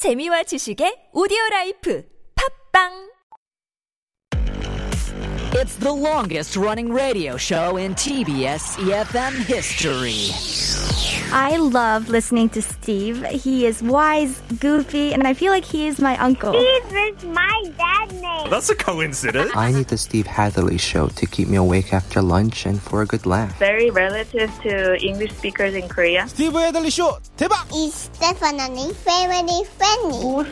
재미와 지식의 오디오 라이프 팝빵 It's the longest running radio show in TBS EFM history. I love listening to Steve. He is wise, goofy, and I feel like he is my uncle. Steve is my dad name. That's a coincidence. I need the Steve Hadley show to keep me awake after lunch and for a good laugh. Very relative to English speakers in Korea. Steve Hadley show, 대박! Is definitely family friendly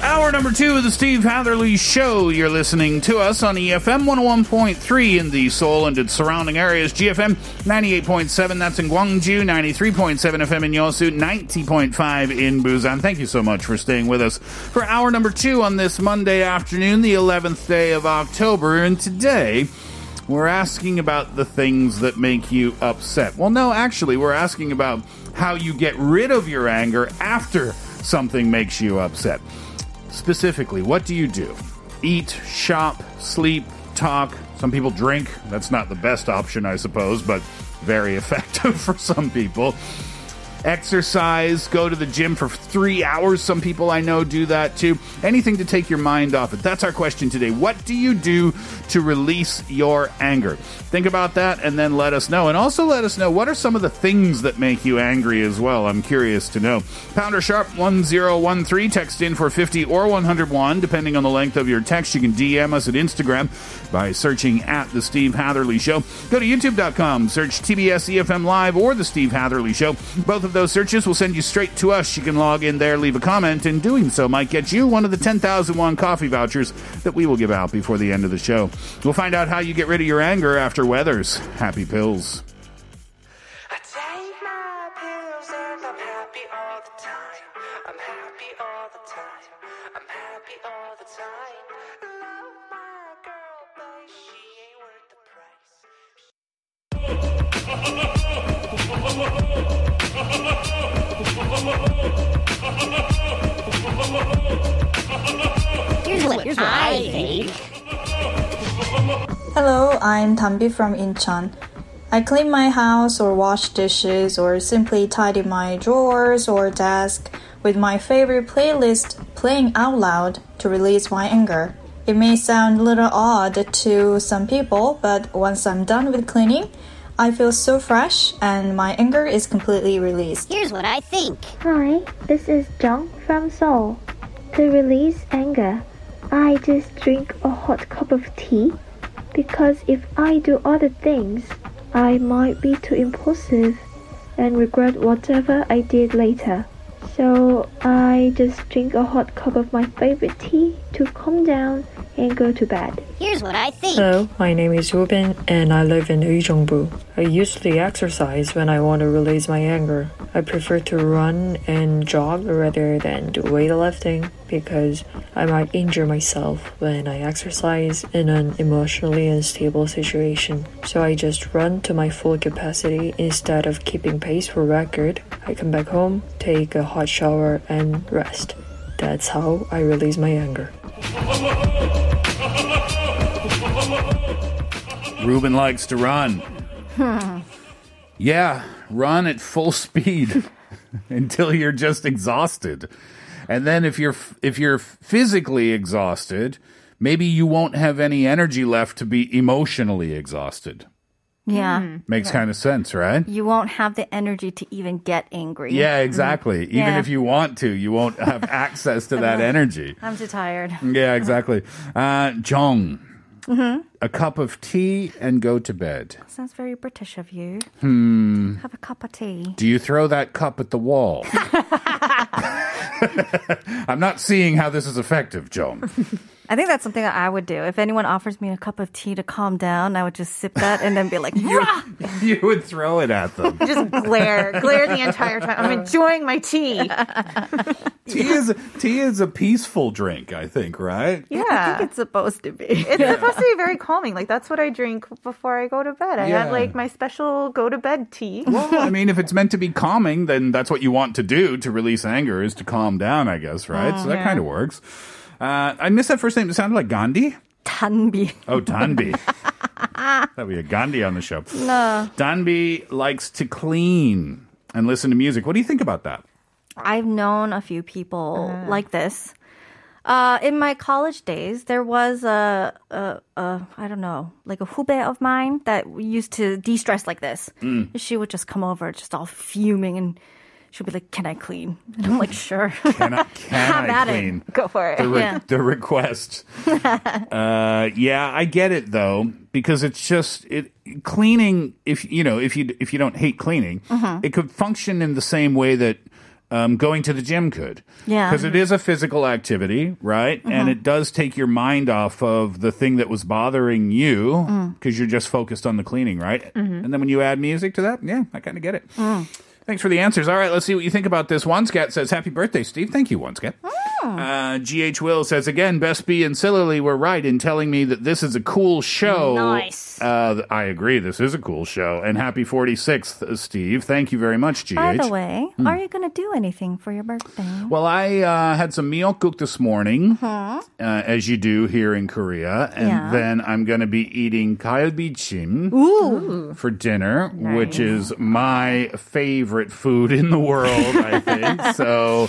Hour number two of the Steve Hatherly Show. You're listening to us on EFM 101.3 in the Seoul and its surrounding areas. GFM 98.7, that's in Gwangju, 93.7 FM in Yosu, 90.5 in Busan. Thank you so much for staying with us for hour number two on this Monday afternoon, the 11th day of October. And today, we're asking about the things that make you upset. Well, no, actually, we're asking about how you get rid of your anger after something makes you upset. Specifically, what do you do? Eat, shop, sleep, talk. Some people drink. That's not the best option, I suppose, but very effective for some people. Exercise, go to the gym for three hours. Some people I know do that too. Anything to take your mind off it. That's our question today. What do you do to release your anger? Think about that and then let us know. And also let us know what are some of the things that make you angry as well. I'm curious to know. Pounder Sharp 1013, text in for 50 or 101, depending on the length of your text. You can DM us at Instagram by searching at The Steve Hatherly Show. Go to youtube.com, search TBS EFM Live or The Steve Hatherly Show. Both of those searches will send you straight to us. You can log in there, leave a comment, and doing so might get you one of the 10,000 won coffee vouchers that we will give out before the end of the show. We'll find out how you get rid of your anger after Weathers. Happy pills. I'm Tambi from Incheon. I clean my house or wash dishes or simply tidy my drawers or desk with my favorite playlist playing out loud to release my anger. It may sound a little odd to some people, but once I'm done with cleaning, I feel so fresh and my anger is completely released. Here's what I think. Hi, this is Jung from Seoul. To release anger, I just drink a hot cup of tea because if I do other things, I might be too impulsive and regret whatever I did later. So I just drink a hot cup of my favorite tea to calm down and go to bed. Here's what I think. Hello, my name is Ruben and I live in Uijeongbu. I usually exercise when I want to release my anger. I prefer to run and jog rather than do weightlifting because I might injure myself when I exercise in an emotionally unstable situation. So I just run to my full capacity instead of keeping pace for record. I come back home, take a hot shower and rest. That's how I release my anger. Ruben likes to run. Yeah, run at full speed until you're just exhausted. And then if you're if you're physically exhausted, maybe you won't have any energy left to be emotionally exhausted. Yeah. Makes kind of sense, right? You won't have the energy to even get angry. Yeah, exactly. Even Yeah. if you want to, you won't have access to that energy. I'm too tired. Yeah, exactly. Uh, Jong, Mm-hmm. a cup of tea and go to bed. Sounds very British of you. Hmm. Have a cup of tea. Do you throw that cup at the wall? I'm not seeing how this is effective, Joan. I think that's something that I would do. If anyone offers me a cup of tea to calm down, I would just sip that and then be like, "Rah!" you would throw it at them. Just glare, glare the entire time. I'm enjoying my tea. Tea is tea is a peaceful drink, I think, right? Yeah. I think it's supposed to be. It's supposed to be very calming. Like that's what I drink before I go to bed. I Yeah. have like my special go to bed tea. Well, I mean, if it's meant to be calming, then that's what you want to do to release anger is to calm down, I guess, right? so that yeah. kind of works. Uh, I missed that first name. It sounded like Gandhi. Tanbi. Oh, Danbi. That'd be a Gandhi on the show. No. Danbi likes to clean and listen to music. What do you think about that? I've known a few people like this. Uh, in my college days, there was a, a, a, I don't know, like a hube of mine that used to de-stress like this. Mm. She would just come over, just all fuming, and she'd be like, "Can I clean?" And I'm like, "Sure." Can I, can I at it. clean? Go for it. The, re- Yeah. the request. uh, yeah, I get it though because it's just it cleaning. If you know, if you if you don't hate cleaning, Mm-hmm. it could function in the same way that. Um, going to the gym could. Yeah. Because it is a physical activity, right? Mm-hmm. And it does take your mind off of the thing that was bothering you Mm. because you're just focused on the cleaning, right? Mm-hmm. And then when you add music to that, yeah, I kind of get it. Mm. Thanks for the answers. All right, let's see what you think about this. One Onescat says, Happy birthday, Steve. Thank you, Onescat. Oh. Uh, GH Will says, again, Best B and Silly were right in telling me that this is a cool show. Nice. Uh, I agree. This is a cool show. And happy 46th, uh, Steve. Thank you very much, GH. By the way, Hmm. are you gonna do anything for your birthday? Well, I uh, had some miyeokguk this morning, Huh? uh, as you do here in Korea, and Yeah. then I'm going to be eating galbichim Ooh. for dinner, which is my favorite food in the world. I think so.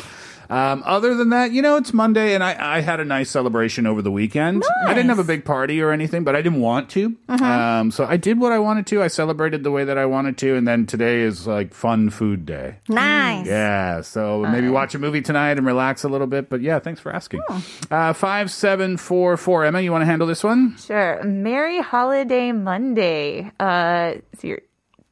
Um, other than that, you know, it's Monday, and I, I had a nice celebration over the weekend. I didn't have a big party or anything, but I didn't want to. Um, so I did what I wanted to. I celebrated the way that I wanted to, and then today is like fun food day. Nice. Yeah, so maybe watch a movie tonight and relax a little bit. But yeah, thanks for asking. Uh, five seven four four. Emma, you want to handle this one? Sure. Merry Holiday Monday. Uh, so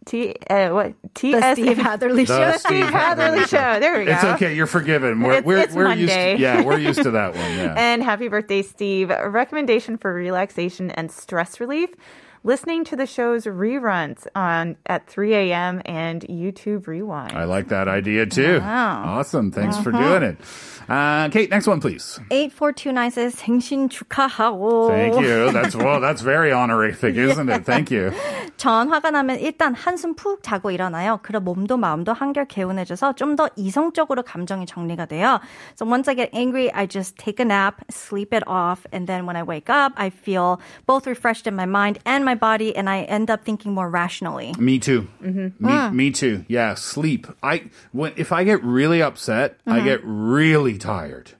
T uh, what T The S Steve Hatherly The Show. The Steve Hatherly Show. There we go. It's okay. You're forgiven. We're It's- we're, it's we're used. To, Monday. yeah, we're used to that one. Yeah. And happy birthday, Steve. A recommendation for relaxation and stress relief Listening to the show's reruns on at 3 a.m. and YouTube Rewind. I like that idea too. Wow. Awesome. Thanks for Uh-huh. doing it. Uh, Kate, next one, please. 8429 says 생신 축하하고. Thank you. That's well. That's very honorific, isn't it? Thank you. 전 화가 나면 일단 한숨 푹 자고 일어나요. 그럼 몸도 마음도 한결 개운해져서 좀 더 이성적으로 감정이 정리가 돼요. So once I get angry, I just take a nap, sleep it off, and then when I wake up, I feel both refreshed in my mind and my body, and I end up thinking more rationally. Me too. Mm-hmm. Me, Mm. me too. Yeah, sleep. I when if I get really upset, I Mhm. get really tired.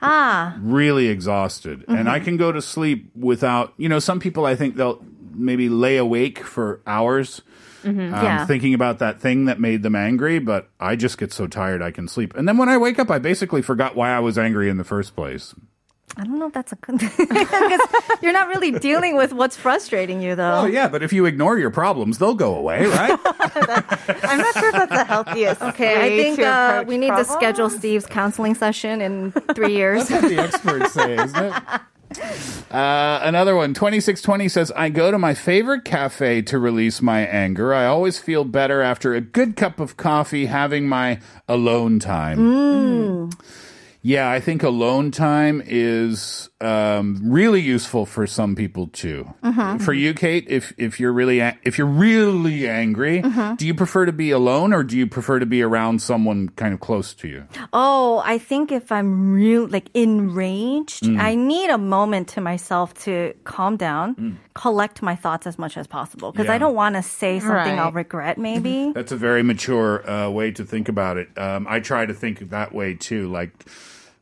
Ah, really exhausted and Mm-hmm. i can go to sleep without you know some people i think they'll maybe lay awake for hours Mhm. um, Yeah. thinking about that thing that made them angry but i just get so tired i can sleep and then when i wake up i basically forgot why i was angry in the first place I don't know if that's a good because you're not really dealing with what's frustrating you, though. oh yeah but if you ignore your problems they'll go away right I'm not sure if that's the healthiest. Okay, I think to uh, we need to schedule Steve's counseling session in three years. That's what the experts say, isn't it? Uh, another one, 2620 says, I go to my favorite cafe to release my anger. I always feel better after a good cup of coffee having my alone time. Mm. Yeah, I think alone time is um, really useful for some people too. Mhm. For you, Kate, if if you're really a- if you're really angry, Mhm. do you prefer to be alone or do you prefer to be around someone kind of close to you? Oh, I think if I'm real like enraged, Mm. I need a moment to myself to calm down, Mm. collect my thoughts as much as possible because Yeah. I don't want to say something I'll regret. Maybe. That's a very mature uh, way to think about it. Um, I try to think that way too. Like,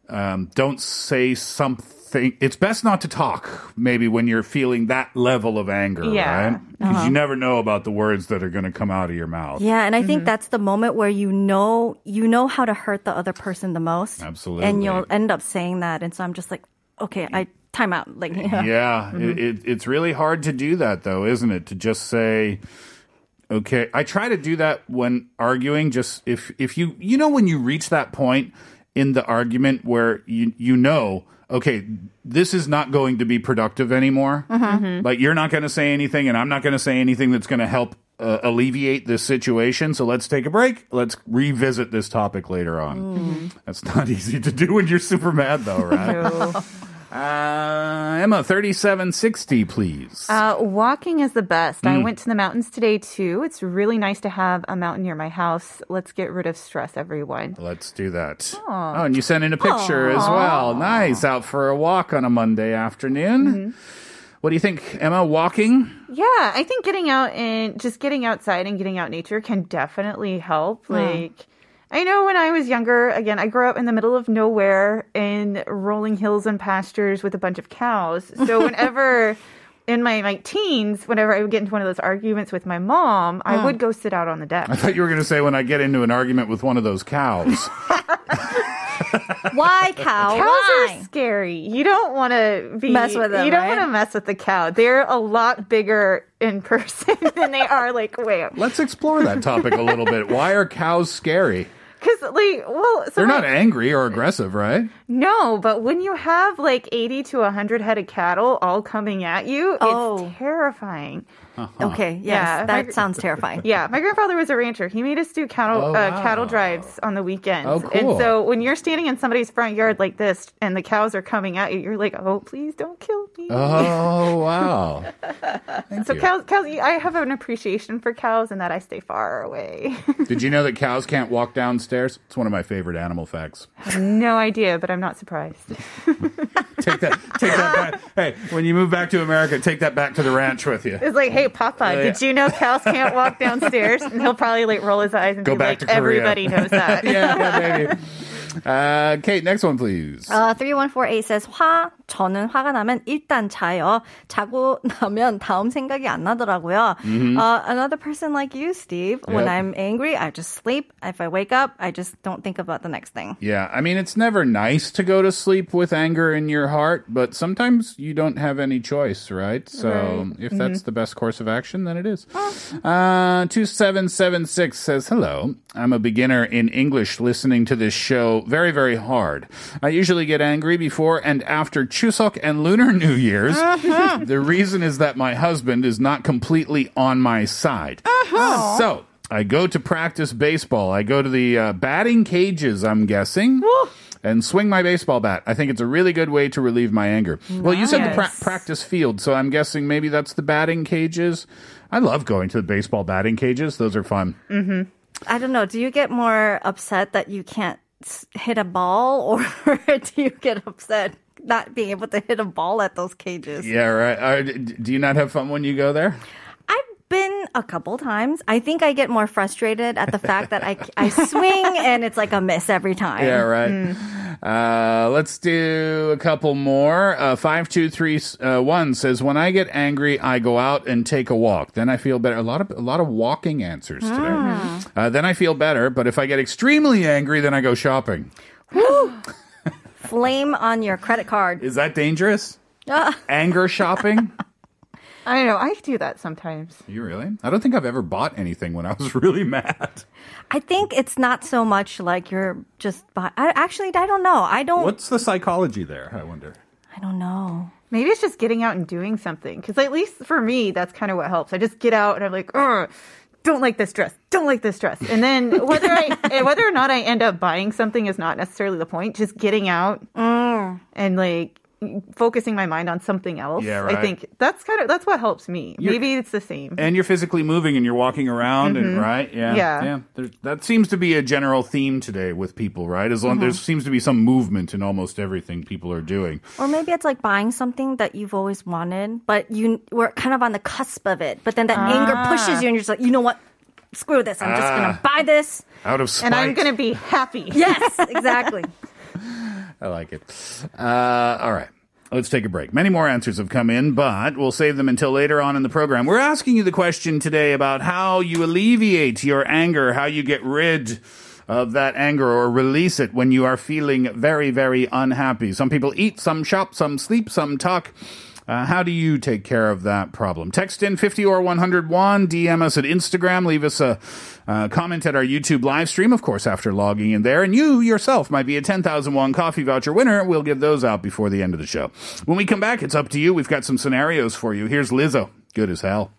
um, don't say something. It's best not to talk. Maybe when you're feeling that level of anger, Yeah. right? Because Uh-huh. you never know about the words that are going to come out of your mouth. Yeah, and I think that's the moment where you know you know how to hurt the other person the most. Absolutely. And you'll end up saying that, and so I'm just like, okay, I time out. Like, yeah, Yeah, Mhm. it, it, it's really hard to do that, though, isn't it? To just say, okay. I try to do that when arguing. Just if if you you know when you reach that point in the argument where you you know, okay, this is not going to be productive anymore. Mm-hmm. Like you're not going to say anything, and I'm not going to say anything that's going to help uh, alleviate this situation. So let's take a break. Let's revisit this topic later on. Mm-hmm. That's not easy to do when you're super mad, though, right? uh, Emma, thirty-seven sixty, please. Uh, walking is the best. I Mm. went to the mountains today too. It's really nice to have a mountain near my house. Let's get rid of stress, everyone. Let's do that. Aw. Oh, and you sent in a picture as well. Nice. Out for a walk on a Monday afternoon. Mm-hmm. What do you think, Emma? Walking? Yeah, I think getting out and just getting outside and getting out nature can definitely help. Like, I know when I was younger, again, I grew up in the middle of nowhere in rolling hills and pastures with a bunch of cows. So whenever in my my teens, whenever I would get into one of those arguments with my mom, I Huh. would go sit out on the deck. I thought you were going to say when I get into an argument with one of those cows. Why cow? Cows Why? are scary. You don't want to be Mess with them, You don't right? want to mess with the cow. They're a lot bigger in person than they are like way up. Let's explore that topic a little bit. Why are cows scary? Because like, well, so They're my- not angry or aggressive, right? No, but when you have like 80 to 100 head of cattle all coming at you, Oh. it's terrifying. Okay, yes, Yeah, that my- sounds terrifying. Yeah, my grandfather was a rancher. He made us do cattle Oh, uh, wow. cattle drives on the weekends. Oh, And so when you're standing in somebody's front yard like this and the cows are coming at you, you're like, "Oh, please don't kill me." Oh, wow. so you. cows, cows, I have an appreciation for cows and that I stay far away. Did you know that cows can't walk downstairs? It's one of my favorite animal facts. no idea, but I'm not surprised. Take that, take that back. Hey, when you move back to America, take that back to the ranch with you. It's like, hey, Papa, Yeah, did you know cows can't walk downstairs? And he'll probably like roll his eyes and Go be back like, to Korea. everybody knows that. yeah, yeah, baby. Uh, Kate, next one, please. Uh, 3148 says, 화, 저는 화가 나면 일단 자요. 자고 나면 다음 생각이 안 나더라고요. Mhm. Uh, another person like you, Steve, when Yep. I'm angry, I just sleep. If I wake up, I just don't think about the next thing. Yeah, I mean, it's never nice to go to sleep with anger in your heart, but sometimes you don't have any choice, right? So Right. if that's Mhm. the best course of action, then it is. Uh, 2776 says, Hello, I'm a beginner in English listening to this show very, very hard. I usually get angry before and after Chuseok and Lunar New Year's. the reason is that my husband is not completely on my side. So, I go to practice baseball. I go to the uh, batting cages, I'm guessing. And swing my baseball bat. I think it's a really good way to relieve my anger. Well, you said the pra- practice field, so I'm guessing maybe that's the batting cages. I love going to the baseball batting cages. Those are fun. Mm-hmm. I don't know. Do you get more upset that you can't s- hit a ball, or do you get upset not being able to hit a ball at those cages? Yeah, right. Do you not have fun when you go there? I've been a couple times. I think I get more frustrated at the fact that I, I swing and it's like a miss every time. Yeah, right. Mm. Uh, let's do a couple more. Uh, five two three uh, one says, "When I get angry, I go out and take a walk. Then I feel better." A lot of a lot of walking answers today. Mm. Uh, then I feel better. But if I get extremely angry, then I go shopping. Flame on your credit card. Is that dangerous? Ah. Anger shopping? I don't know. I do that sometimes. you really? I don't think I've ever bought anything when I was really mad. I think it's not so much like you're just. Buy- I, actually, I don't know. I don't. What's the psychology there? I wonder. I don't know. Maybe it's just getting out and doing something. Because at least for me, that's kind of what helps. I just get out and I'm like, Ugh, don't like this dress. Don't like this dress. And then whether I whether or not I end up buying something is not necessarily the point. Just getting out Mm. and like focusing my mind on something else. Yeah, I think that's kind of that's what helps me. You're- Maybe it's the same. And you're physically moving and you're walking around and Mhm. right, yeah, Yeah. yeah. There's, that seems to be a general theme today with people, right? As long Mhm. there seems to be some movement in almost everything people are doing. Or maybe it's like buying something that you've always wanted, but you were kind of on the cusp of it. But then that anger Ah. pushes you, and you're just like, you know what? Screw this. I'm just Ah. gonna buy this. Out of spite. and I'm gonna be happy. Yes, exactly. I like it. Uh, all right. Let's take a break. Many more answers have come in, but we'll save them until later on in the program. We're asking you the question today about how you alleviate your anger, how you get rid of that anger or release it when you are feeling very, very unhappy. Some people eat, some shop, some sleep, some talk. Uh, how do you take care of that problem? Text in 50 or 101, DM us at Instagram, leave us a uh, comment at our YouTube live stream, of course, after logging in there. And you yourself might be a 10,000 won coffee voucher winner. We'll give those out before the end of the show. When we come back, it's up to you. We've got some scenarios for you. Here's Lizzo. Good as hell.